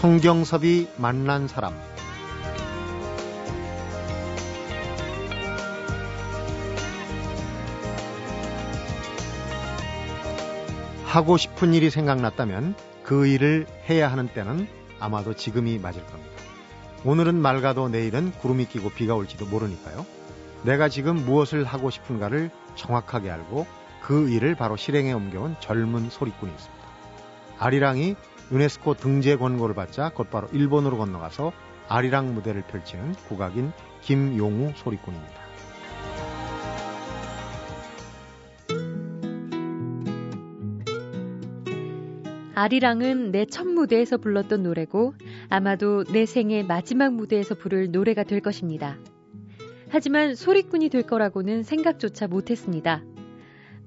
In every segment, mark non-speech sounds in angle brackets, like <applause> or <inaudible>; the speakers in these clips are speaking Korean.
성경섭이 만난 사람 하고 싶은 일이 생각났다면 그 일을 해야 하는 때는 아마도 지금이 맞을 겁니다. 오늘은 맑아도 내일은 구름이 끼고 비가 올지도 모르니까요. 내가 지금 무엇을 하고 싶은가를 정확하게 알고 그 일을 바로 실행에 옮겨온 젊은 소리꾼이 있습니다. 아리랑이 유네스코 등재 권고를 받자 곧바로 일본으로 건너가서 아리랑 무대를 펼치는 국악인 김용우 소리꾼입니다. 아리랑은 내 첫 무대에서 불렀던 노래고 아마도 내 생의 마지막 무대에서 부를 노래가 될 것입니다. 하지만 소리꾼이 될 거라고는 생각조차 못했습니다.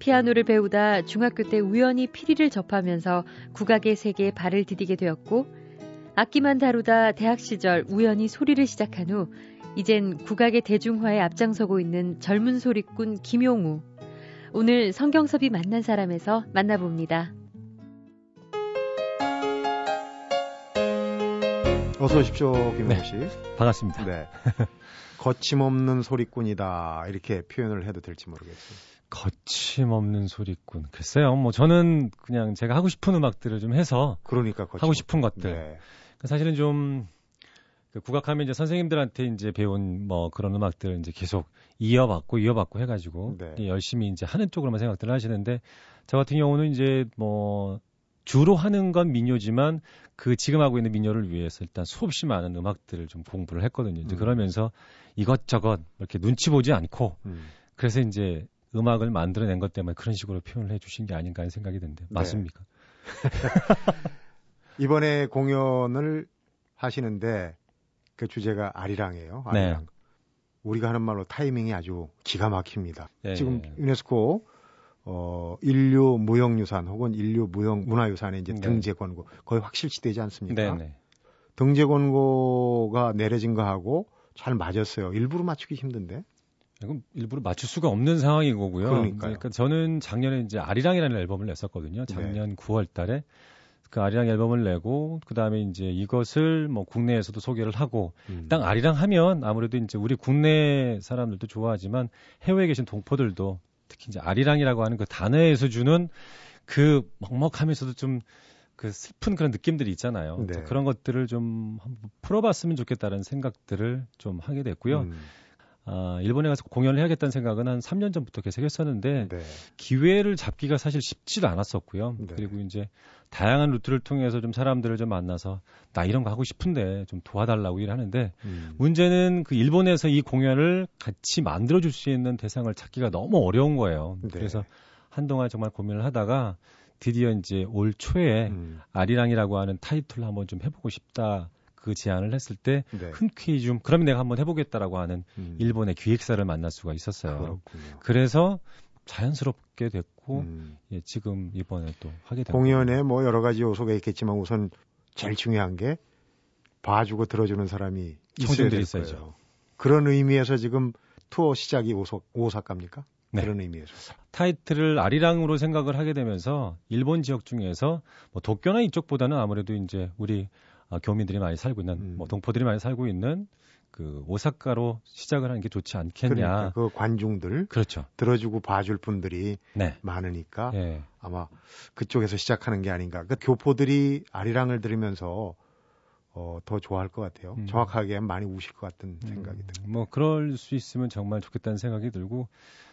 피아노를 배우다 중학교 때 우연히 피리를 접하면서 국악의 세계에 발을 디디게 되었고 악기만 다루다 대학 시절 우연히 소리를 시작한 후 이젠 국악의 대중화에 앞장서고 있는 젊은 소리꾼 김용우. 오늘 성경섭이 만난 사람에서 만나봅니다. 어서 오십시오, 김용우 씨. 네, 반갑습니다. 네. <laughs> 거침없는 소리꾼이다 이렇게 표현을 해도 될지 모르겠어요. 거침없는 소리꾼. 글쎄요, 뭐 저는 그냥 제가 하고 싶은 음악들을 좀 해서 그러니까 하고 싶은 것들. 네. 그러니까 사실은 좀그 국악하면 이제 선생님들한테 이제 배운 뭐 그런 음악들 이제 계속 이어받고 이어받고 해가지고 네. 열심히 이제 하는 쪽으로만 생각들을 하시는데 저 같은 경우는 이제 뭐 주로 하는 건 민요지만 그 지금 하고 있는 민요를 위해서 일단 수없이 많은 음악들을 좀 공부를 했거든요. 이제 음. 그러면서 이것저것 이렇게 눈치 보지 않고 음. 그래서 이제 음악을 만들어낸 것 때문에 그런 식으로 표현을 해주신 게 아닌가 하는 생각이 드는데 네. 맞습니까? <laughs> 이번에 공연을 하시는데 그 주제가 아리랑이에요. 네. 아리랑. 우리가 하는 말로 타이밍이 아주 기가 막힙니다. 예, 지금 예. 유네스코 어 인류 무형유산 혹은 인류 무형 문화유산에 이제 네. 등재 권고 거의 확실시되지 않습니까? 등재 권고가 내려진 거하고 잘 맞았어요. 일부러 맞추기 힘든데. 이건 일부러 맞출 수가 없는 상황인 거고요. 그러니까요. 그러니까 저는 작년에 이제 아리랑이라는 앨범을 냈었거든요. 작년 9월 달에 그 아리랑 앨범을 내고 그다음에 이제 이것을 뭐 국내에서도 소개를 하고 음. 딱 아리랑 하면 아무래도 이제 우리 국내 사람들도 좋아하지만 해외에 계신 동포들도 특히 이제 아리랑이라고 하는 그 단어에서 주는 그 먹먹하면서도 좀그 슬픈 그런 느낌들이 있잖아요. 네. 그런 것들을 좀 한번 풀어봤으면 좋겠다는 생각들을 좀 하게 됐고요. 음. 아, 일본에 가서 공연을 해야겠다는 생각은 한 3년 전부터 계속 했었는데 네. 기회를 잡기가 사실 쉽지도 않았었고요. 네. 그리고 이제 다양한 루트를 통해서 좀 사람들을 좀 만나서 나 이런 거 하고 싶은데 좀 도와달라고 일하는데 음. 문제는 그 일본에서 이 공연을 같이 만들어 줄 수 있는 대상을 찾기가 너무 어려운 거예요. 네. 그래서 한동안 정말 고민을 하다가 드디어 이제 올 초에 음. 아리랑이라고 하는 타이틀을 한번 좀 해보고 싶다 그 제안을 했을 때 네. 흔쾌히 좀 그러면 내가 한번 해보겠다라고 하는 음. 일본의 기획사를 만날 수가 있었어요. 그렇군요. 그래서 자연스럽게 됐고 음. 예, 지금 이번에 또 하게 된 공연에 뭐 여러 가지 요소가 있겠지만 우선 제일 중요한 게 봐주고 들어주는 사람이 있어야 청중들이 될 있어야죠. 거예요. 그런 의미에서 지금 투어 시작이 오사, 오사카입니까? 네. 그런 의미에서. 타이틀을 아리랑으로 생각을 하게 되면서 일본 지역 중에서 뭐 도쿄나 이쪽보다는 아무래도 이제 우리 아, 교민들이 많이 살고 있는 음. 뭐 동포들이 많이 살고 있는 그 오사카로 시작을 하는 게 좋지 않겠냐. 그러니까 그 관중들 그렇죠. 들어주고 봐줄 분들이 네. 많으니까 예. 아마 그쪽에서 시작하는 게 아닌가. 그 교포들이 아리랑을 들으면서 어, 더 좋아할 것 같아요. 음. 정확하게 많이 우실 것 같은 생각이 음, 들어요. 뭐 그럴 수 있으면 정말 좋겠다는 생각이 들고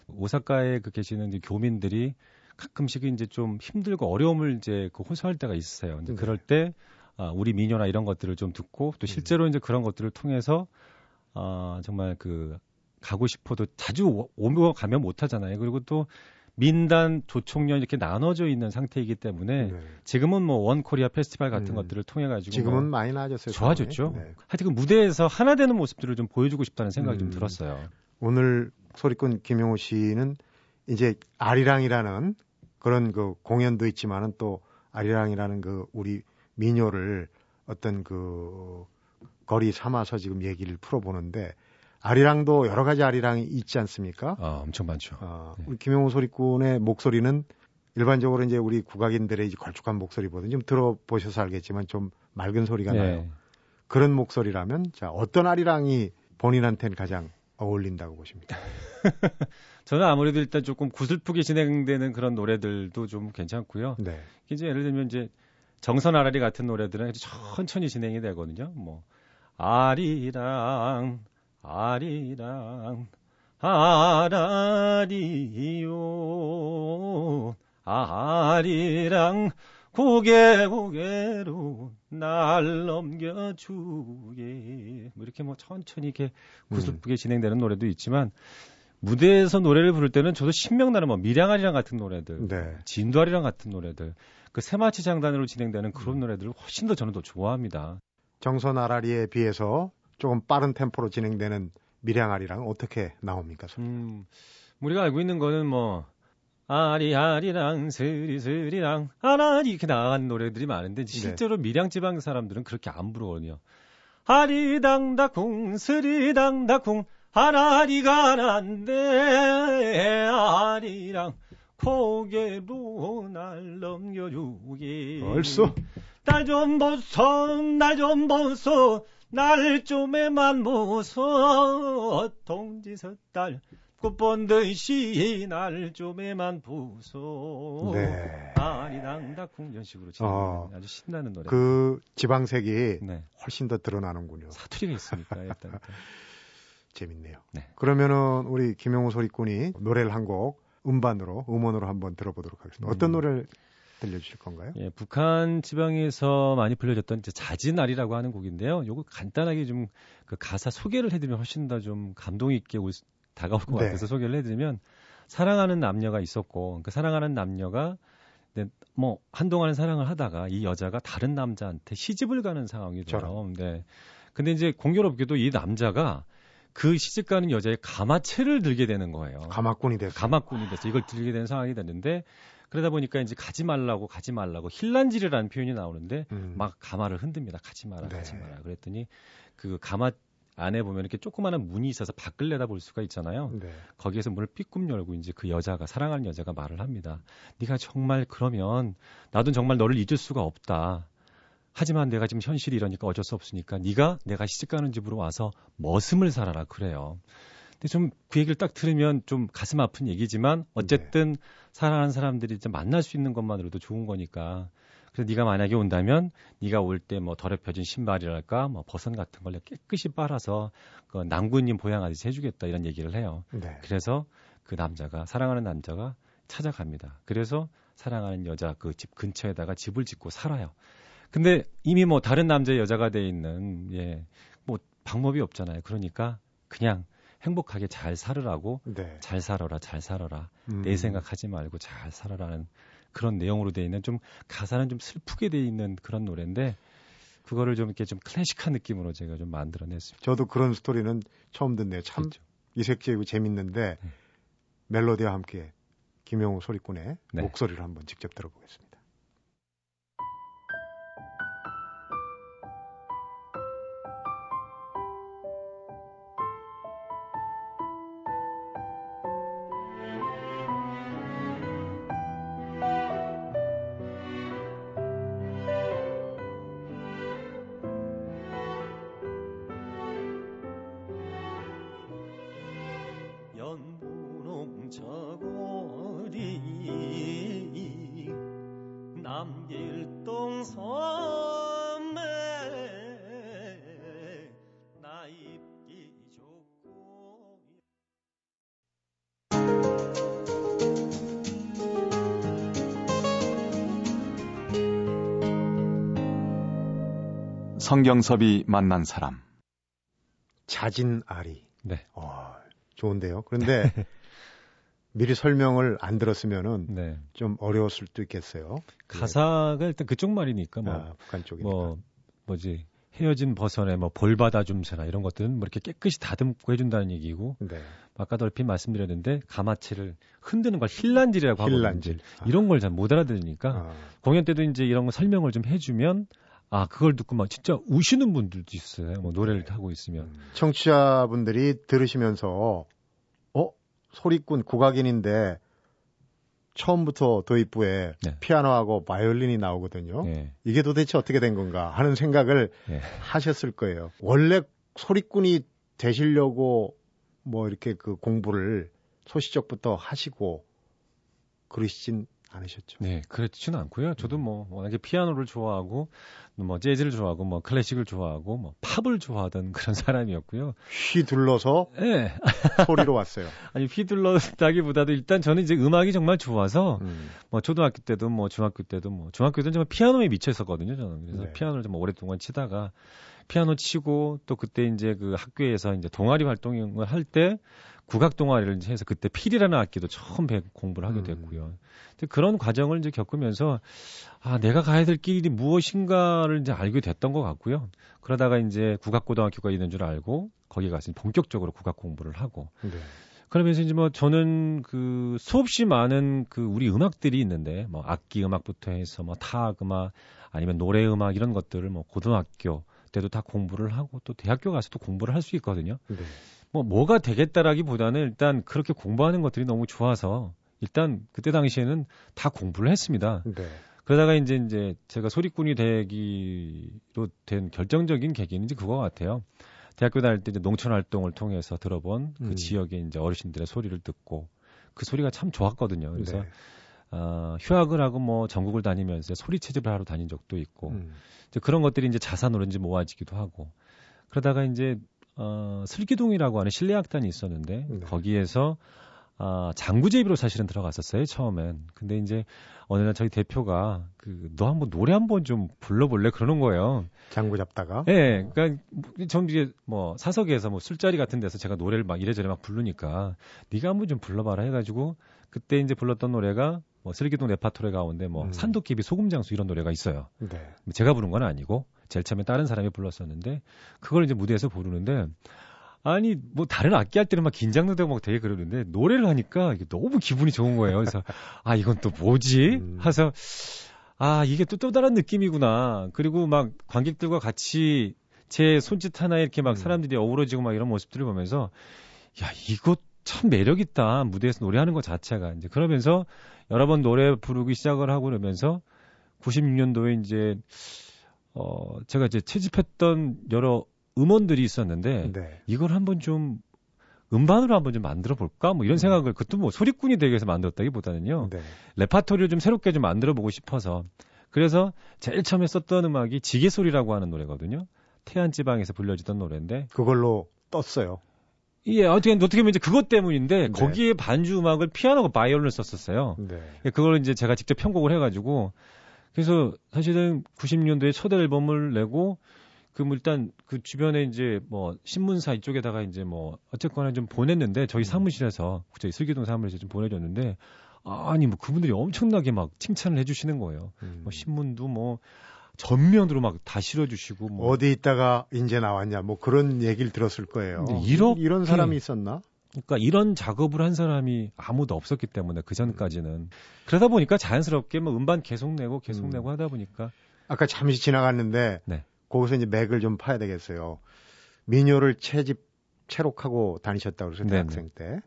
오사카에 그 계시는 이제 교민들이 가끔씩 이제 좀 힘들고 어려움을 이제 그 호소할 때가 있어요. 근데 네. 그럴 때 아, 우리 민요나 이런 것들을 좀 듣고 또 실제로 이제 그런 것들을 통해서 아, 정말 그 가고 싶어도 자주 오- 오며 가면 못 하잖아요. 그리고 또 민단, 조총련 이렇게 나눠져 있는 상태이기 때문에 네. 지금은 뭐 원 코리아 페스티벌 같은 음. 것들을 통해 가지고 지금은 뭐 많이 나아졌어요. 좋아졌죠. 네. 하여튼 그 무대에서 하나 되는 모습들을 좀 보여주고 싶다는 생각이 좀 음. 들었어요. 오늘 소리꾼 김용호 씨는 이제 아리랑이라는 그런 그 공연도 있지만은 또 아리랑이라는 그 우리 민요를 어떤 그 거리 삼아서 지금 얘기를 풀어보는데 아리랑도 여러 가지 아리랑이 있지 않습니까? 아, 엄청 많죠. 어, 네. 우리 김용호 소리꾼의 목소리는 일반적으로 이제 우리 국악인들의 이제 걸쭉한 목소리보다는 좀 들어보셔서 알겠지만 좀 맑은 소리가 네. 나요. 그런 목소리라면 자 어떤 아리랑이 본인한테는 가장 어울린다고 보십니까? <laughs> 저는 아무래도 일단 조금 구슬프게 진행되는 그런 노래들도 좀 괜찮고요. 네. 이제 예를 들면 이제 정선 아라리 같은 노래들은 천천히 진행이 되거든요. 뭐 아리랑 아리랑 아라리요 아리랑 고개 고개로 날 넘겨주게 뭐 이렇게 뭐 천천히 이렇게 구슬프게 진행되는 노래도 있지만 무대에서 노래를 부를 때는 저도 신명나는 뭐 미량아리랑 같은 노래들 네. 진도아리랑 같은 노래들 그 세마치 장단으로 진행되는 그런 노래들을 훨씬 더 저는 더 좋아합니다. 정선 아라리에 비해서 조금 빠른 템포로 진행되는 밀양아리랑 어떻게 나옵니까? 음, 우리가 알고 있는 거는 뭐 아리아리랑 스리스리랑 아라리 이렇게 나간 노래들이 많은데 실제로 밀양 지방 사람들은 그렇게 안 부르거든요. 아리당다쿵 스리당다쿵 아라리가 난데 아리랑 고개로 날 넘겨주게 벌써 날좀 보소 날좀 보소 날 좀에만 보소 동지서 딸 꽃본 듯이 날 좀에만 보소 네. 아리랑다쿵 이런 식으로 진행 어. 아주 신나는 노래 그 지방색이 네. 훨씬 더 드러나는군요. 사투리가 있으니까 <laughs> 일단 재밌네요. 네. 그러면은 우리 김용호 소리꾼이 노래를 한곡 음반으로 음원으로 한번 들어보도록 하겠습니다. 어떤 음. 노래를 들려주실 건가요? 예, 북한 지방에서 많이 불려졌던 이제 자진아리라고 하는 곡인데요. 요거 간단하게 좀 그 가사 소개를 해드리면 훨씬 더 좀 감동 있게 올 수- 다가올 것 네. 같아서 소개를 해드리면 사랑하는 남녀가 있었고 그 사랑하는 남녀가 네, 뭐 한동안 사랑을 하다가 이 여자가 다른 남자한테 시집을 가는 상황이죠. 네. 근데 이제 공교롭게도 이 남자가 그 시집 가는 여자의 가마채를 들게 되는 거예요. 가마꾼이 됐어요. 가마꾼이 돼서 이걸 들게 된 상황이 됐는데 그러다 보니까 이제 가지 말라고 가지 말라고 힐란질이라는 표현이 나오는데 음. 막 가마를 흔듭니다. 가지 마라, 가지 네. 마라. 그랬더니 그 가마 안에 보면 이렇게 조그마한 문이 있어서 밖을 내다볼 수가 있잖아요. 네. 거기에서 문을 삐끔 열고 이제 그 여자가 사랑하는 여자가 말을 합니다. 네가 정말 그러면 나도 정말 너를 잊을 수가 없다. 하지만 내가 지금 현실이 이러니까 어쩔 수 없으니까 네가 내가 시집 가는 집으로 와서 머슴을 살아라 그래요. 근데 좀 그 얘기를 딱 들으면 좀 가슴 아픈 얘기지만 어쨌든 사랑하는 사람들이 이제 만날 수 있는 것만으로도 좋은 거니까. 그래서 네가 만약에 온다면 네가 올 때 뭐 더럽혀진 신발이랄까 뭐 버선 같은 걸 깨끗이 빨아서 그 남군님 보양하듯이 해주겠다 이런 얘기를 해요. 네. 그래서 그 남자가 사랑하는 남자가 찾아갑니다. 그래서 사랑하는 여자 그 집 근처에다가 집을 짓고 살아요. 근데 이미 뭐 다른 남자 여자가 돼 있는 예 뭐 방법이 없잖아요. 그러니까 그냥 행복하게 잘 살으라고 네. 잘 살아라 잘 살아라 음. 내 생각하지 말고 잘 살아라는 그런 내용으로 돼 있는 좀 가사는 좀 슬프게 돼 있는 그런 노래인데 그거를 좀 이렇게 좀 클래식한 느낌으로 제가 좀 만들어냈습니다. 저도 그런 스토리는 처음 듣네요. 참 그렇죠. 이색적이고 재밌는데 네. 멜로디와 함께 김용호 소리꾼의 네. 목소리를 한번 직접 들어보겠습니다. 저고리 남길동 섬에 나 입기 좋고 성경섭이 만난 사람. 자진 아리. 네. 어, 좋은데요. 그런데 <laughs> 미리 설명을 안 들었으면은 네. 좀 어려웠을 수도 있겠어요. 가사가 일단 그쪽 말이니까 뭐, 아, 북한 쪽이니까. 뭐 뭐지 헤어진 버선에 뭐벌 받아 줌새나 이런 것들은 뭐 이렇게 깨끗이 다듬고 해준다는 얘기고 네. 아까도 얼핏 말씀드렸는데 가마치를 흔드는 걸 힐란질이라고 하거든요. 힐란질. 아. 이런 걸 잘 못 알아들으니까 아, 공연 때도 이제 이런 거 설명을 좀 해주면 아 그걸 듣고 막 진짜 우시는 분들도 있어요. 뭐 노래를 네. 하고 있으면 음. 청취자분들이 들으시면서 어 소리꾼 국악인인데 처음부터 도입부에 네. 피아노하고 바이올린이 나오거든요. 예. 이게 도대체 어떻게 된 건가 하는 생각을 예. 하셨을 거예요. 원래 소리꾼이 되시려고 뭐 이렇게 그 공부를 소시적부터 하시고 그러시진 않으셨죠. 네, 그렇지는 않고요. 저도 뭐 워낙에 피아노를 좋아하고 뭐 재즈를 좋아하고 뭐 클래식을 좋아하고 뭐 팝을 좋아하던 <laughs> 그런 사람이었고요. 휘둘러서 예. <laughs> 소리로 왔어요. 아니 휘둘렀다기보다도 일단 저는 이제 음악이 정말 좋아서 음. 뭐 초등학교 때도 뭐 중학교 때도 뭐 중학교 때는 정말 피아노에 미쳐 있었거든요. 저는 그래서 네. 피아노를 좀 오랫동안 치다가 피아노 치고 또 그때 이제 그 학교에서 이제 동아리 활동을 할 때 국악 동아리를 해서 그때 필이라는 악기도 처음 배 공부를 하게 음. 됐고요. 근데 그런 과정을 이제 겪으면서 아 내가 가야 될 길이 무엇인가를 이제 알게 됐던 것 같고요. 그러다가 이제 국악고등학교가 있는 줄 알고 거기 가서 본격적으로 국악 공부를 하고 네. 그러면서 이제 뭐 저는 그 수없이 많은 그 우리 음악들이 있는데 뭐 악기 음악부터 해서 뭐 타악 음악 아니면 노래 음악 이런 것들을 뭐 고등학교 때도 다 공부를 하고 또 대학교 가서도 공부를 할 수 있거든요. 네. 뭐 뭐가 되겠다라기보다는 일단 그렇게 공부하는 것들이 너무 좋아서 일단 그때 당시에는 다 공부를 했습니다. 네. 그러다가 이제 이제 제가 소리꾼이 되기로 된 결정적인 계기는 이제 그거 같아요. 대학교 다닐 때 이제 농촌 활동을 통해서 들어본 그 음. 지역의 이제 어르신들의 소리를 듣고 그 소리가 참 좋았거든요. 그래서 네. 어, 휴학을 하고 뭐 전국을 다니면서 소리 채집을 하러 다닌 적도 있고 음. 이제 그런 것들이 이제 자산으로 이제 모아지기도 하고 그러다가 이제 어, 슬기동이라고 하는 실내악단이 있었는데 네. 거기에서 아, 장구잽이로 사실은 들어갔었어요, 처음엔. 근데 이제 어느 날 저희 대표가 그 너 한번 노래 한번 좀 불러볼래 그러는 거예요. 장구 잡다가 예, 그러니까 전 이게 뭐 사석에서 뭐 술자리 같은 데서 제가 노래를 막 이래저래 막 부르니까 네가 한번 좀 불러봐라 해가지고 그때 이제 불렀던 노래가 뭐 슬기둥 레파토리 가운데 뭐 음. 산도깨비 소금장수 이런 노래가 있어요. 네. 제가 부른 건 아니고 제일 처음에 다른 사람이 불렀었는데 그걸 이제 무대에서 부르는데 아니 뭐 다른 악기 할 때는 막 긴장도 되고 막 되게 그러는데 노래를 하니까 이게 너무 기분이 좋은 거예요. 그래서 아 이건 또 뭐지? 음. 하서 아 이게 또 또 다른 느낌이구나. 그리고 막 관객들과 같이 제 손짓 하나에 이렇게 막 음. 사람들이 어우러지고 막 이런 모습들을 보면서 야 이거 참 매력 있다 무대에서 노래하는 것 자체가 이제 그러면서 여러 번 노래 부르기 시작을 하고 그러면서 96년도에 이제 어 제가 이제 채집했던 여러 음원들이 있었는데 네. 이걸 한번 좀 음반으로 한번 좀 만들어 볼까 뭐 이런 생각을 그것도 뭐 소리꾼이 되기 위해서 만들었다기보다는요 네. 레파토리를 좀 새롭게 좀 만들어 보고 싶어서 그래서 제일 처음에 썼던 음악이 지게 소리라고 하는 노래거든요 태안 지방에서 불려지던 노래인데 그걸로 떴어요. 예 어떻게 어떻게 보면 이제 그것 때문인데 네. 거기에 반주 음악을 피아노가 바이올린을 썼었어요 네. 예, 그걸 이제 제가 직접 편곡을 해가지고 그래서 사실은 90년도에 첫 앨범을 내고 그뭐 일단 그 주변에 이제 뭐 신문사 이쪽에다가 이제 뭐 어쨌거나 좀 보냈는데 저희 사무실에서 저희 슬기동 사무실에서 좀 보내줬는데 아니 뭐 그분들이 엄청나게 막 칭찬을 해주시는 거예요. 음. 뭐 신문도 뭐 전면으로 막 다 실어주시고 뭐 어디 있다가 이제 나왔냐 뭐 그런 얘기를 들었을 거예요. 이렇게- 이런 사람이 있었나? 그러니까 이런 작업을 한 사람이 아무도 없었기 때문에 그 전까지는 그러다 보니까 자연스럽게 뭐 음반 계속 내고 계속 음. 내고 하다 보니까 아까 잠시 지나갔는데 네. 거기서 이제 맥을 좀 파야 되겠어요. 민요를 채집 채록하고 다니셨다고 그래서 네네. 대학생 때.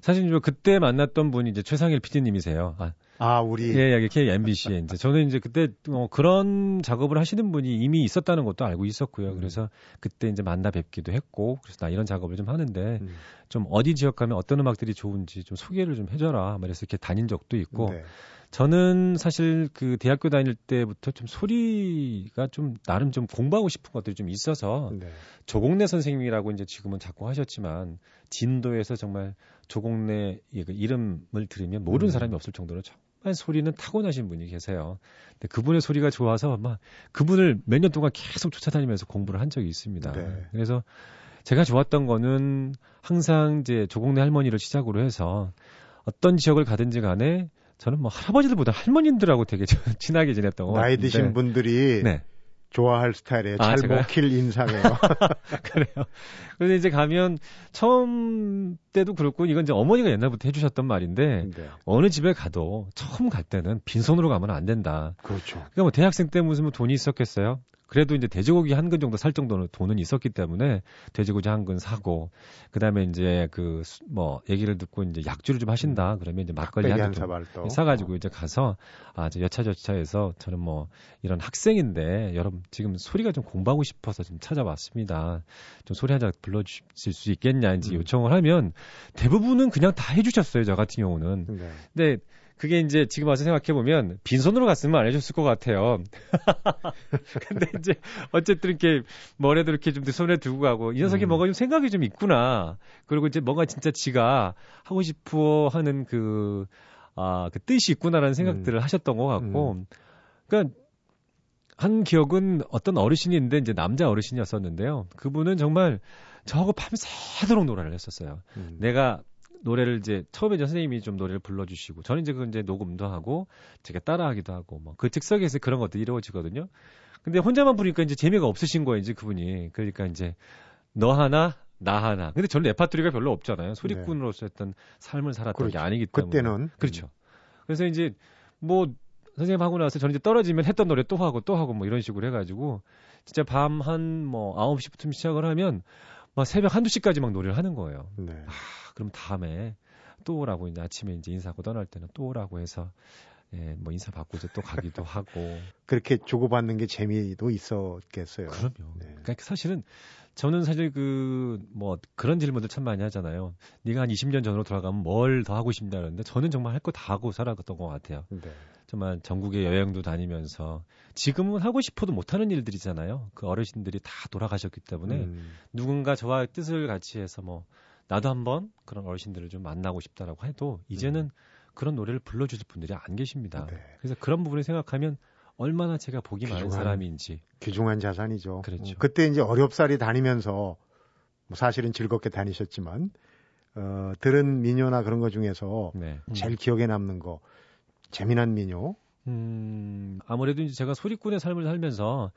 사실 저 그때 만났던 분이 이제 최상일 PD님이세요. 아, 아 우리 예, 여기 KMBC에 이제 저는 이제 그때 어, 그런 작업을 하시는 분이 이미 있었다는 것도 알고 있었고요. 음. 그래서 그때 이제 만나 뵙기도 했고 그래서 나 이런 작업을 좀 하는데 음, 좀 어디 지역 가면 어떤 음악들이 좋은지 좀 소개를 좀 해줘라. 그래서 이렇게 다닌 적도 있고 네. 저는 사실 그 대학교 다닐 때부터 좀 소리가 좀 나름 좀 공부하고 싶은 것들이 좀 있어서 네. 조공래 선생님이라고 이제 지금은 자꾸 하셨지만 진도에서 정말 조공래 이- 그 이름을 들으면 모르는 음. 사람이 없을 정도로 소리는 타고나신 분이 계세요. 근데 그분의 소리가 좋아서 막 그분을 몇 년 동안 계속 쫓아다니면서 공부를 한 적이 있습니다. 네. 그래서 제가 좋았던 거는 항상 이제 조공래 할머니를 시작으로 해서 어떤 지역을 가든지 간에 저는 뭐 할아버지들보다 할머님들하고 되게 <laughs> 친하게 지냈던 것 나이 같은데 드신 분들이 네. 좋아할 스타일이에요. 아, 잘? 먹힐 인상이에요. <laughs> 그래요. 그래서 이제 가면 처음 때도 그렇고 이건 이제 어머니가 옛날부터 해주셨던 말인데 네. 어느 집에 가도 처음 갈 때는 빈손으로 가면 안 된다. 그렇죠. 그러니까 뭐 대학생 때 무슨 뭐 돈이 있었겠어요? 그래도 이제 돼지고기 한 근 정도 살 정도는 돈은 있었기 때문에 돼지고기 한 근 사고 그다음에 이제 그 뭐 얘기를 듣고 이제 약주를 좀 하신다 음. 그러면 이제 막걸리 한 잔 사가지고 이제 가서 아 이제 여차저차해서 저는 뭐 이런 학생인데 여러분 지금 소리가 좀 공부하고 싶어서 좀 찾아왔습니다. 좀 소리 한 잔 불러주실 수 있겠냐 이제 음. 요청을 하면 대부분은 그냥 다 해주셨어요 저 같은 경우는. 네. 근데 그게 이제 지금 와서 생각해 보면 빈손으로 갔으면 안 해줬을 것 같아요. <laughs> 근데 이제 어쨌든 이렇게 뭐래도 이렇게 좀 손에 들고 가고 이 녀석이 음. 뭔가 좀 생각이 좀 있구나. 그리고 이제 뭔가 진짜 지가 하고 싶어 하는 그, 아, 그 뜻이 있구나라는 생각들을 음. 하셨던 것 같고. 음. 그러니까 한 기억은 어떤 어르신인데 이제 남자 어르신이었었는데요. 그분은 정말 저하고 밤새도록 노래를 했었어요. 음. 내가 노래를 이제 처음에 이제 선생님이 좀 노래를 불러주시고 저는 이제 그 이제 녹음도 하고 제가 따라하기도 하고 뭐 그 즉석에서 그런 것도 이루어지거든요. 근데 혼자만 부르니까 이제 재미가 없으신 거예요, 이제 그분이. 그러니까 이제 너 하나 나 하나. 근데 저는 레파토리가 별로 없잖아요. 소리꾼으로서 했던 삶을 살았던 그렇죠. 게 아니기 때문에. 그때는 그렇죠. 그래서 이제 뭐 선생님 하고 나서 저는 이제 떨어지면 했던 노래 또 하고 또 하고 뭐 이런 식으로 해가지고 진짜 밤 한 뭐 9시부터 시작을 하면 막 새벽 한두 시까지 막 노래를 하는 거예요. 네. 아, 그럼 다음에 또 오라고 이제 아침에 이제 인사하고 떠날 때는 또 오라고 해서 예, 뭐 인사 받고 이제 또 가기도 <laughs> 하고 그렇게 주고받는 게 재미도 있었겠어요. 그럼요. 네. 그러니까 사실은 저는 사실 그 뭐 그런 질문들 참 많이 하잖아요. 네가 한 20년 전으로 돌아가면 뭘 더 하고 싶냐 그러는데 저는 정말 할 거 다 하고 살았던 것 같아요. 네. 정말 전국에 여행도 다니면서 지금은 하고 싶어도 못하는 일들이잖아요. 그 어르신들이 다 돌아가셨기 때문에 음. 누군가 저와 뜻을 같이 해서 뭐 나도 한번 그런 어르신들을 좀 만나고 싶다라고 해도 이제는 음. 그런 노래를 불러주실 분들이 안 계십니다. 네. 그래서 그런 부분을 생각하면 얼마나 제가 복이 귀중한, 많은 사람인지. 귀중한 자산이죠. 그렇죠. 음, 그때 이제 어렵사리 다니면서 뭐 사실은 즐겁게 다니셨지만 어, 들은 민요나 그런 거 중에서 네. 제일 기억에 남는 거 재미난 민요? 음, 아무래도 이제 제가 소리꾼의 삶을 살면서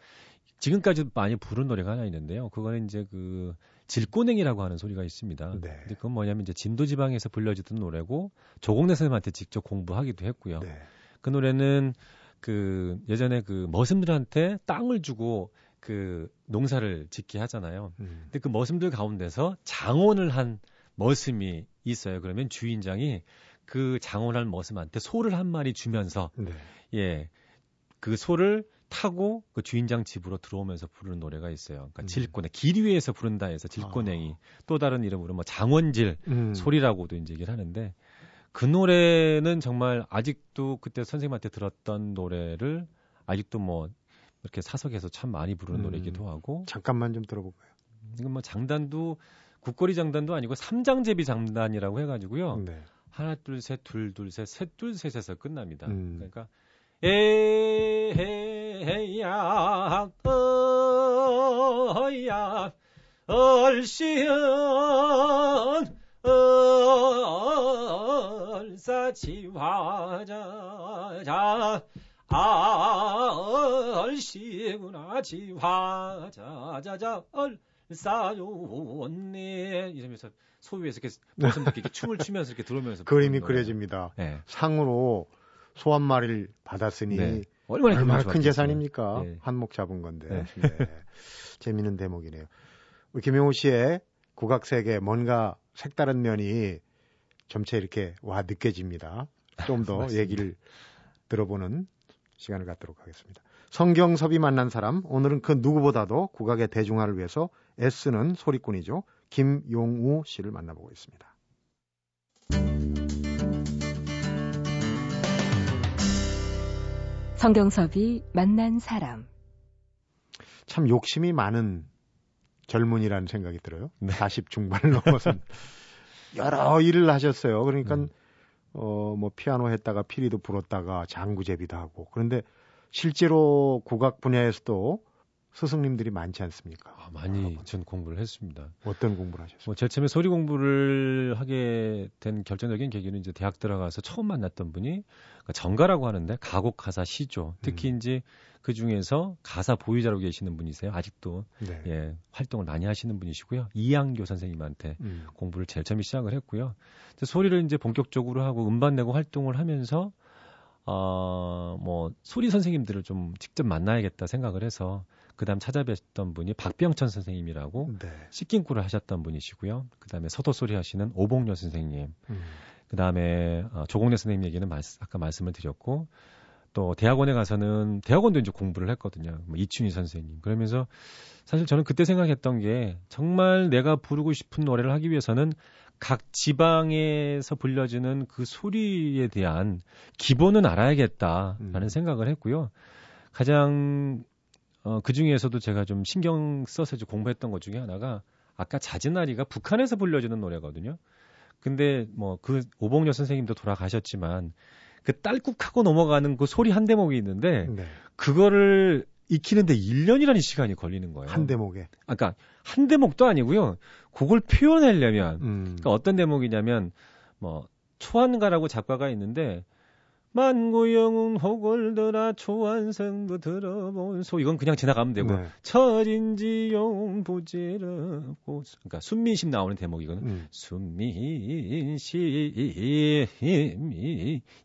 지금까지 도 많이 부른 노래가 하나 있는데요. 그거는 이제 그 질꼬냉이라고 하는 소리가 있습니다. 네. 근데 그건 뭐냐면 이제 진도 지방에서 불려지던 노래고 조공래 선생님한테 직접 공부하기도 했고요. 네. 그 노래는 그 예전에 그 머슴들한테 땅을 주고 그 농사를 짓게 하잖아요. 음. 근데 그 머슴들 가운데서 장원을 한 머슴이 있어요. 그러면 주인장이 그 장원한 머슴한테 소를 한 마리 주면서 네. 예. 그 소를 타고 그 주인장 집으로 들어오면서 부르는 노래가 있어요. 그러니까 음. 질꼬냉 길 위에서 부른다 해서 질꼬냉이 아. 또 다른 이름으로 뭐 장원질 음. 소리라고도 이제 얘기를 하는데 그 노래는 정말 아직도 그때 선생님한테 들었던 노래를 아직도 뭐 이렇게 사석에서 참 많이 부르는 음. 노래이기도 하고 잠깐만 좀 들어볼까요? 이건 뭐 장단도 국거리 장단도 아니고 삼장제비 장단이라고 해가지고요. 네. 하나 둘셋 둘 둘셋셋 둘 셋에서 끝납니다. 음. 그러니까 에헤야 어야 얼씨은 얼사지화자 아 얼씨구나 지화자자자 얼 사요네 이러면서 소위에서 이렇게 모습 이렇게 춤을 추면서 이렇게 들어오면서 그림이 그려집니다. 네. 상으로 소 한 마리를 받았으니 네. 얼마나, 얼마나 큰 재산입니까? 네. 한몫 잡은 건데. 네. 네. 재미있는 대목이네요. 김용우 씨의 국악 세계 뭔가 색다른 면이 점차 이렇게 와 느껴집니다. 좀 더 얘기를 들어보는 시간을 갖도록 하겠습니다. 성경섭이 만난 사람, 오늘은 그 누구보다도 국악의 대중화를 위해서 애쓰는 소리꾼이죠. 김용우 씨를 만나보고 있습니다. 성경섭이 만난 사람. 참 욕심이 많은 젊은이라는 생각이 들어요. 네. 40 중반을 넘어선 <laughs> 여러 일을 하셨어요. 그러니까 음. 어뭐 피아노 했다가 피리도 불었다가 장구제비도 하고 그런데 실제로 국악 분야에서도 스승님들이 많지 않습니까? 아, 많이 전 공부를 했습니다. 어떤 공부를 하셨어요? 뭐 제일 처음에 소리 공부를 하게 된 결정적인 계기는 이제 대학 들어가서 처음 만났던 분이 그러니까 정가라고 하는데 가곡 가사 시조. 특히 음. 이제 그 중에서 가사 보유자로 계시는 분이세요. 아직도 네. 예, 활동을 많이 하시는 분이시고요. 이양교 선생님한테 음. 공부를 제일 처음에 시작을 했고요. 소리를 이제 본격적으로 하고 음반 내고 활동을 하면서 어, 뭐 소리 선생님들을 좀 직접 만나야겠다 생각을 해서 그다음 찾아뵀던 분이 박병천 선생님이라고 네. 식긴구를 하셨던 분이시고요. 그다음에 서도소리 하시는 오봉려 선생님. 음. 그다음에 어, 조공래 선생님 얘기는 말, 아까 말씀을 드렸고 또 대학원에 가서는 대학원도 이제 공부를 했거든요. 뭐 이춘희 선생님. 그러면서 사실 저는 그때 생각했던 게 정말 내가 부르고 싶은 노래를 하기 위해서는 각 지방에서 불려지는 그 소리에 대한 기본은 알아야겠다라는 음. 생각을 했고요. 가장 어, 그 중에서도 제가 좀 신경 써서 공부했던 것 중에 하나가 아까 자진아리가 북한에서 불려지는 노래거든요. 근데 뭐 그 오봉려 선생님도 돌아가셨지만 그 딸꾹하고 넘어가는 그 소리 한 대목이 있는데 네. 그거를 익히는데 1년이라는 시간이 걸리는 거예요. 한 대목에. 아까 한 대목도 아니고요. 그걸 표현하려면 음. 그러니까 어떤 대목이냐면 뭐 초안가라고 작가가 있는데 만고영웅 호걸더라 초안성도 들어본 소 이건 그냥 지나가면 되고 네. 철인지용 부지럽고 그러니까 순민심 나오는 대목 이거든. 음. 순민심이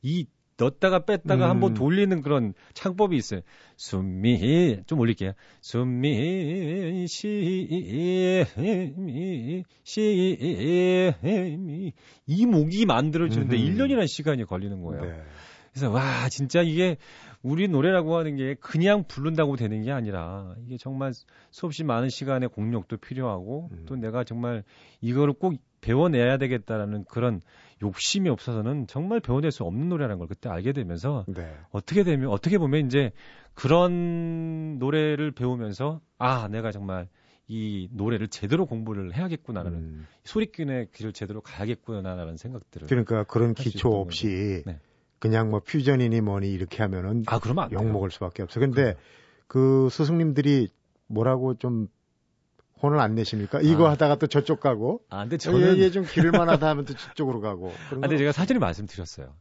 이 넣었다가 뺐다가 음. 한번 돌리는 그런 창법이 있어요. 순미 좀 올릴게요. 순민심이 심이 이 목이 만들어지는데 음흠. 1년이라는 시간이 걸리는 거예요. 네. 그래서 와 진짜 이게 우리 노래라고 하는 게 그냥 부른다고 되는 게 아니라 이게 정말 수없이 많은 시간의 공력도 필요하고 음. 또 내가 정말 이거를 꼭 배워내야 되겠다라는 그런 욕심이 없어서는 정말 배워낼 수 없는 노래라는 걸 그때 알게 되면서 네. 어떻게 되면 어떻게 보면 이제 그런 노래를 배우면서 아 내가 정말 이 노래를 제대로 공부를 해야겠구나라는 음. 소리꾼의 길을 제대로 가야겠구나라는 생각들을 그러니까 그런 기초 없이 네. 그냥 뭐 퓨전이니 뭐니 이렇게 하면은 아 그러면. 욕 먹을 수밖에 없어. 근데 그 스승님들이 뭐라고 좀 혼을 안 내십니까? 이거 아. 하다가 또 저쪽 가고 아 근데 저는... 얘 좀 길만 하다 하면 또 저쪽으로 가고. 그런 <laughs> 아, 근데 거 제가 사전에 말씀드렸어요.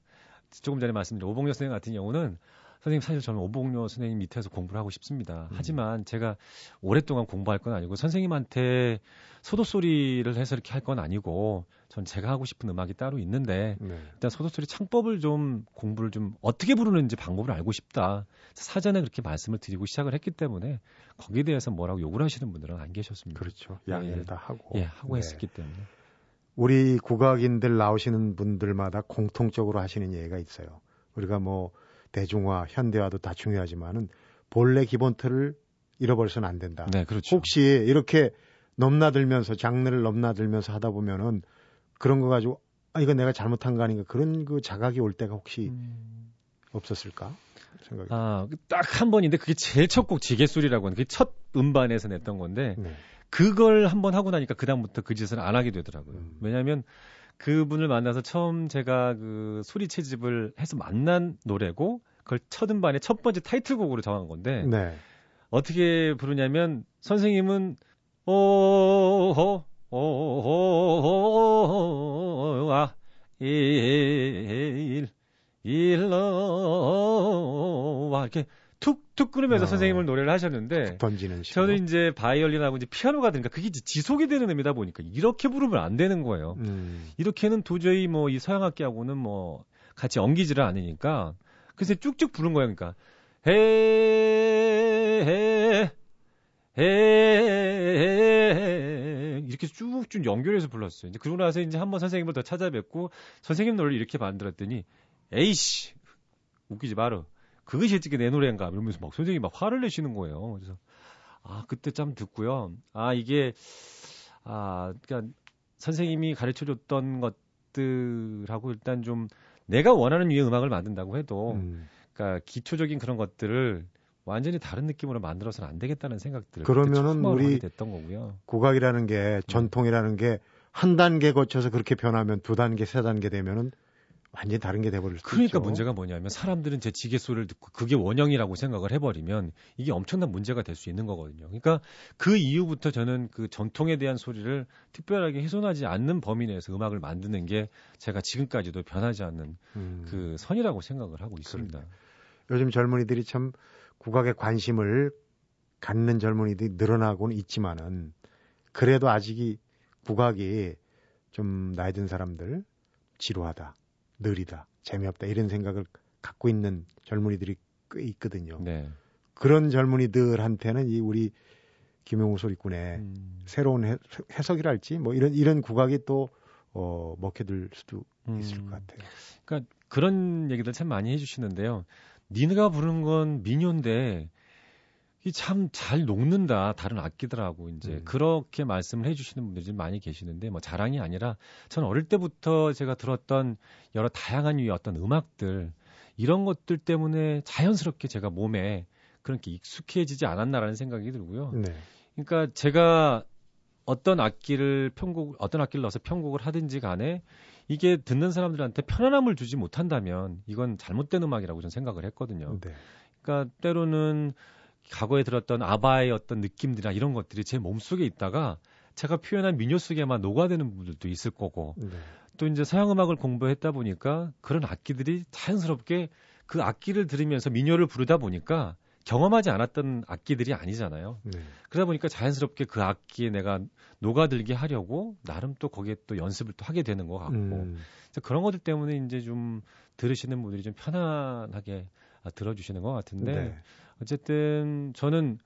조금 전에 말씀드린 오봉려 선생님 같은 경우는 선생님 사실 저는 오봉려 선생님 밑에서 공부를 하고 싶습니다. 음. 하지만 제가 오랫동안 공부할 건 아니고 선생님한테 소도 소리를 해서 이렇게 할 건 아니고 전 제가 하고 싶은 음악이 따로 있는데 네. 일단 소도 소리 창법을 좀 공부를 좀 어떻게 부르는지 방법을 알고 싶다. 사전에 그렇게 말씀을 드리고 시작을 했기 때문에 거기에 대해서 뭐라고 욕을 하시는 분들은 안 계셨습니다. 그렇죠. 예, 양해를 예. 다 하고. 예, 하고 네. 했었기 때문에. 우리 국악인들 나오시는 분들마다 공통적으로 하시는 얘기가 있어요. 우리가 뭐 대중화, 현대화도 다 중요하지만은 본래 기본 틀을 잃어버려서는 안 된다. 네, 그렇죠. 혹시 이렇게 넘나들면서 장르를 넘나들면서 하다 보면은 그런 거 가지고 아 이거 내가 잘못한 거 아닌가 그런 그 자각이 올 때가 혹시 음. 없었을까 생각이. 아, 딱 한 번인데 그게 제일 첫 곡 지게소리라고 하는 그게 첫 음반에서 냈던 건데 네. 그걸 한 번 하고 나니까 그다음부터 그 짓을 안 하게 되더라고요. 음. 왜냐하면 그분을 만나서 처음 제가 그 소리 채집을 해서 만난 노래고 그걸 첫 음반의 첫 번째 타이틀곡으로 정한 건데 네. 어떻게 부르냐면 선생님은 오호 오호아 일 일러와 이렇게 툭툭 끊으면서 어. 선생님을 노래를 하셨는데 던지는 식으로. 저는 이제 바이올린하고 이제 피아노가 되니까 그게 이제 지속이 되는 의미다 보니까 이렇게 부르면 안 되는 거예요. 음. 이렇게는 도저히 뭐 이 서양 악기하고는 뭐 같이 엉기지를 않으니까 그래서 쭉쭉 부른 거예요. 그러니까 헤헤 헤 이렇게 쭉쭉 연결해서 불렀어요. 이제 그러고 나서 이제 한번 선생님을 더 찾아뵙고 선생님 노래를 이렇게 만들었더니 에이씨 웃기지 마라. 그것이 어떻게 내 노래인가 이러면서 막 선생님이 막 화를 내시는 거예요. 그래서 아 그때 참 듣고요. 아 이게 아 그러니까 선생님이 가르쳐 줬던 것들하고 일단 좀 내가 원하는 유의 음악을 만든다고 해도 음. 그러니까 기초적인 그런 것들을 완전히 다른 느낌으로 만들어서는 안 되겠다는 생각들을 그러면은 우리 됐던 거고요. 국악이라는 게 전통이라는 게 한 단계 거쳐서 그렇게 변하면 두 단계, 세 단계 되면은 완전히 다른 게 돼버릴 수 그러니까 있죠. 문제가 뭐냐면 사람들은 제 지게 소리를 듣고 그게 원형이라고 생각을 해버리면 이게 엄청난 문제가 될 수 있는 거거든요. 그러니까 그 이후부터 저는 그 전통에 대한 소리를 특별하게 훼손하지 않는 범위 내에서 음악을 만드는 게 제가 지금까지도 변하지 않는 음. 그 선이라고 생각을 하고 있습니다. 요즘 젊은이들이 참 국악에 관심을 갖는 젊은이들이 늘어나고는 있지만은 그래도 아직이 국악이 좀 나이 든 사람들 지루하다, 느리다, 재미없다 이런 생각을 갖고 있는 젊은이들이 꽤 있거든요. 네. 그런 젊은이들한테는 이 우리 김용우 소리꾼의 음. 새로운 해, 해석이랄지 뭐 이런 이런 국악이 또 어, 먹혀들 수도 음. 있을 것 같아요. 그러니까 그런 얘기들 참 많이 해주시는데요. 니네가 부르는 건 민요인데 참 잘 녹는다 다른 악기들하고 이제 음. 그렇게 말씀을 해주시는 분들이 많이 계시는데 뭐 자랑이 아니라 저는 어릴 때부터 제가 들었던 여러 다양한 유의 어떤 음악들 이런 것들 때문에 자연스럽게 제가 몸에 그렇게 익숙해지지 않았나라는 생각이 들고요. 네. 그러니까 제가 어떤 악기를 편곡 어떤 악기를 넣어서 편곡을 하든지 간에 이게 듣는 사람들한테 편안함을 주지 못한다면 이건 잘못된 음악이라고 저는 생각을 했거든요. 네. 그러니까 때로는 과거에 들었던 아바의 어떤 느낌들이나 이런 것들이 제 몸속에 있다가 제가 표현한 민요 속에만 녹아드는 부분들도 있을 거고 네. 또 이제 서양 음악을 공부했다 보니까 그런 악기들이 자연스럽게 그 악기를 들으면서 민요를 부르다 보니까 경험하지 않았던 악기들이 아니잖아요. 네. 그러다 보니까 자연스럽게 그 악기에 내가 녹아들게 하려고 나름 또 거기에 또 연습을 또 하게 되는 것 같고 음. 그런 것들 때문에 이제 좀 들으시는 분들이 좀 편안하게 아, 들어주시는 것 같은데 네. 어쨌든 저는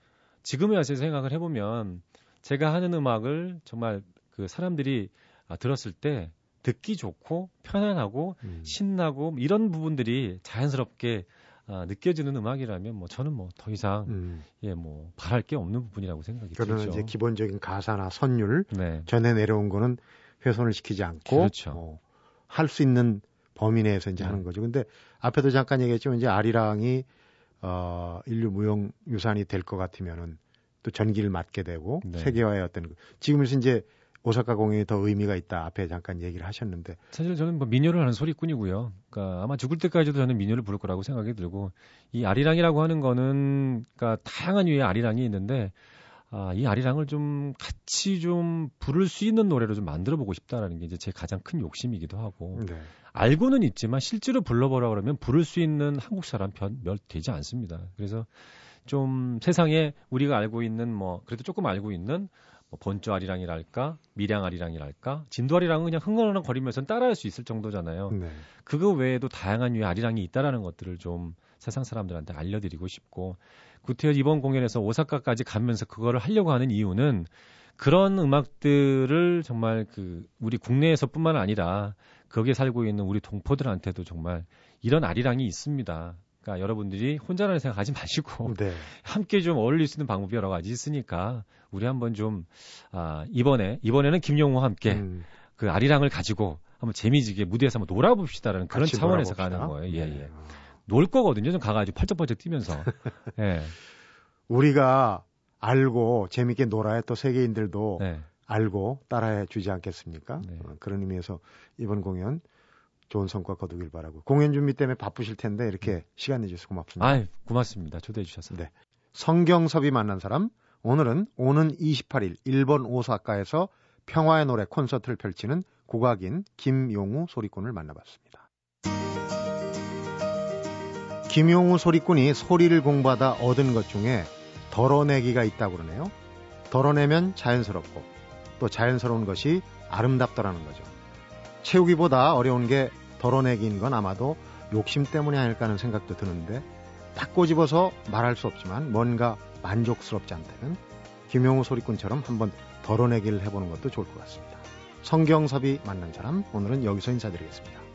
지금에 와서 생각을 해보면 제가 하는 음악을 정말 그 사람들이 아, 들었을 때 듣기 좋고 편안하고 음. 신나고 이런 부분들이 자연스럽게 아, 느껴지는 음악이라면 뭐 저는 뭐 더 이상 음. 예뭐 바랄 게 없는 부분이라고 생각이 들죠. 그러면 이제 기본적인 가사나 선율 네. 전에 내려온 거는 훼손을 시키지 않고 그렇죠. 어, 할수 있는 범위 내에서 이제 네. 하는 거죠. 근데 앞에도 잠깐 얘기했지만 이제 아리랑이 어, 인류 무형 유산이 될 것 같으면은 또 전기를 맡게 되고 네. 세계화의 어떤 지금에서 이제 오사카 공연이 더 의미가 있다. 앞에 잠깐 얘기를 하셨는데. 사실 저는 뭐 민요를 하는 소리꾼이고요. 그러니까 아마 죽을 때까지도 저는 민요를 부를 거라고 생각이 들고 이 아리랑이라고 하는 거는 그러니까 다양한 유의 아리랑이 있는데 아, 이 아리랑을 좀 같이 좀 부를 수 있는 노래로 좀 만들어 보고 싶다라는 게 이제 제 가장 큰 욕심이기도 하고 네. 알고는 있지만 실제로 불러보라 그러면 부를 수 있는 한국 사람 몇 되지 않습니다. 그래서 좀 세상에 우리가 알고 있는 뭐 그래도 조금 알고 있는 뭐 번조 아리랑이랄까 미량 아리랑이랄까 진도 아리랑은 그냥 흥얼흥얼 거리면서 따라할 수 있을 정도잖아요. 네. 그거 외에도 다양한 유의 아리랑이 있다라는 것들을 좀 세상 사람들한테 알려드리고 싶고 구태여 이번 공연에서 오사카까지 가면서 그거를 하려고 하는 이유는 그런 음악들을 정말 그 우리 국내에서뿐만 아니라 거기에 살고 있는 우리 동포들한테도 정말 이런 아리랑이 있습니다. 그러니까 여러분들이 혼자라는 생각하지 마시고 네. 함께 좀 어울릴 수 있는 방법이 여러 가지 있으니까 우리 한번 좀 아, 이번에 이번에는 김용호와 함께 음. 그 아리랑을 가지고 한번 재미지게 무대에서 한번 놀아봅시다라는 그런 차원에서 놀아봅시다. 가는 거예요. 예, 예. 네. 놀 거거든요. 좀 가가지고 펄쩍펄쩍 뛰면서. <laughs> 예. 우리가 알고 재밌게 놀아야 또 세계인들도 네. 알고 따라해 주지 않겠습니까? 네. 어, 그런 의미에서 이번 공연 좋은 성과 거두길 바라고 공연 준비 때문에 바쁘실 텐데 이렇게 음. 시간 내주셔서 고맙습니다. 아, 고맙습니다. 초대해 주셔서. 네. 성경섭이 만난 사람 오늘은 오는 28일 일본 오사카에서 평화의 노래 콘서트를 펼치는 국악인 김용우 소리꾼을 만나봤습니다. 김용우 소리꾼이 소리를 공부하다 얻은 것 중에 덜어내기가 있다고 그러네요. 덜어내면 자연스럽고 또 자연스러운 것이 아름답더라는 거죠. 채우기보다 어려운 게 덜어내기인 건 아마도 욕심 때문이 아닐까 하는 생각도 드는데 딱 꼬집어서 말할 수 없지만 뭔가 만족스럽지 않다면 김용우 소리꾼처럼 한번 덜어내기를 해보는 것도 좋을 것 같습니다. 성경섭이 만난 사람 오늘은 여기서 인사드리겠습니다.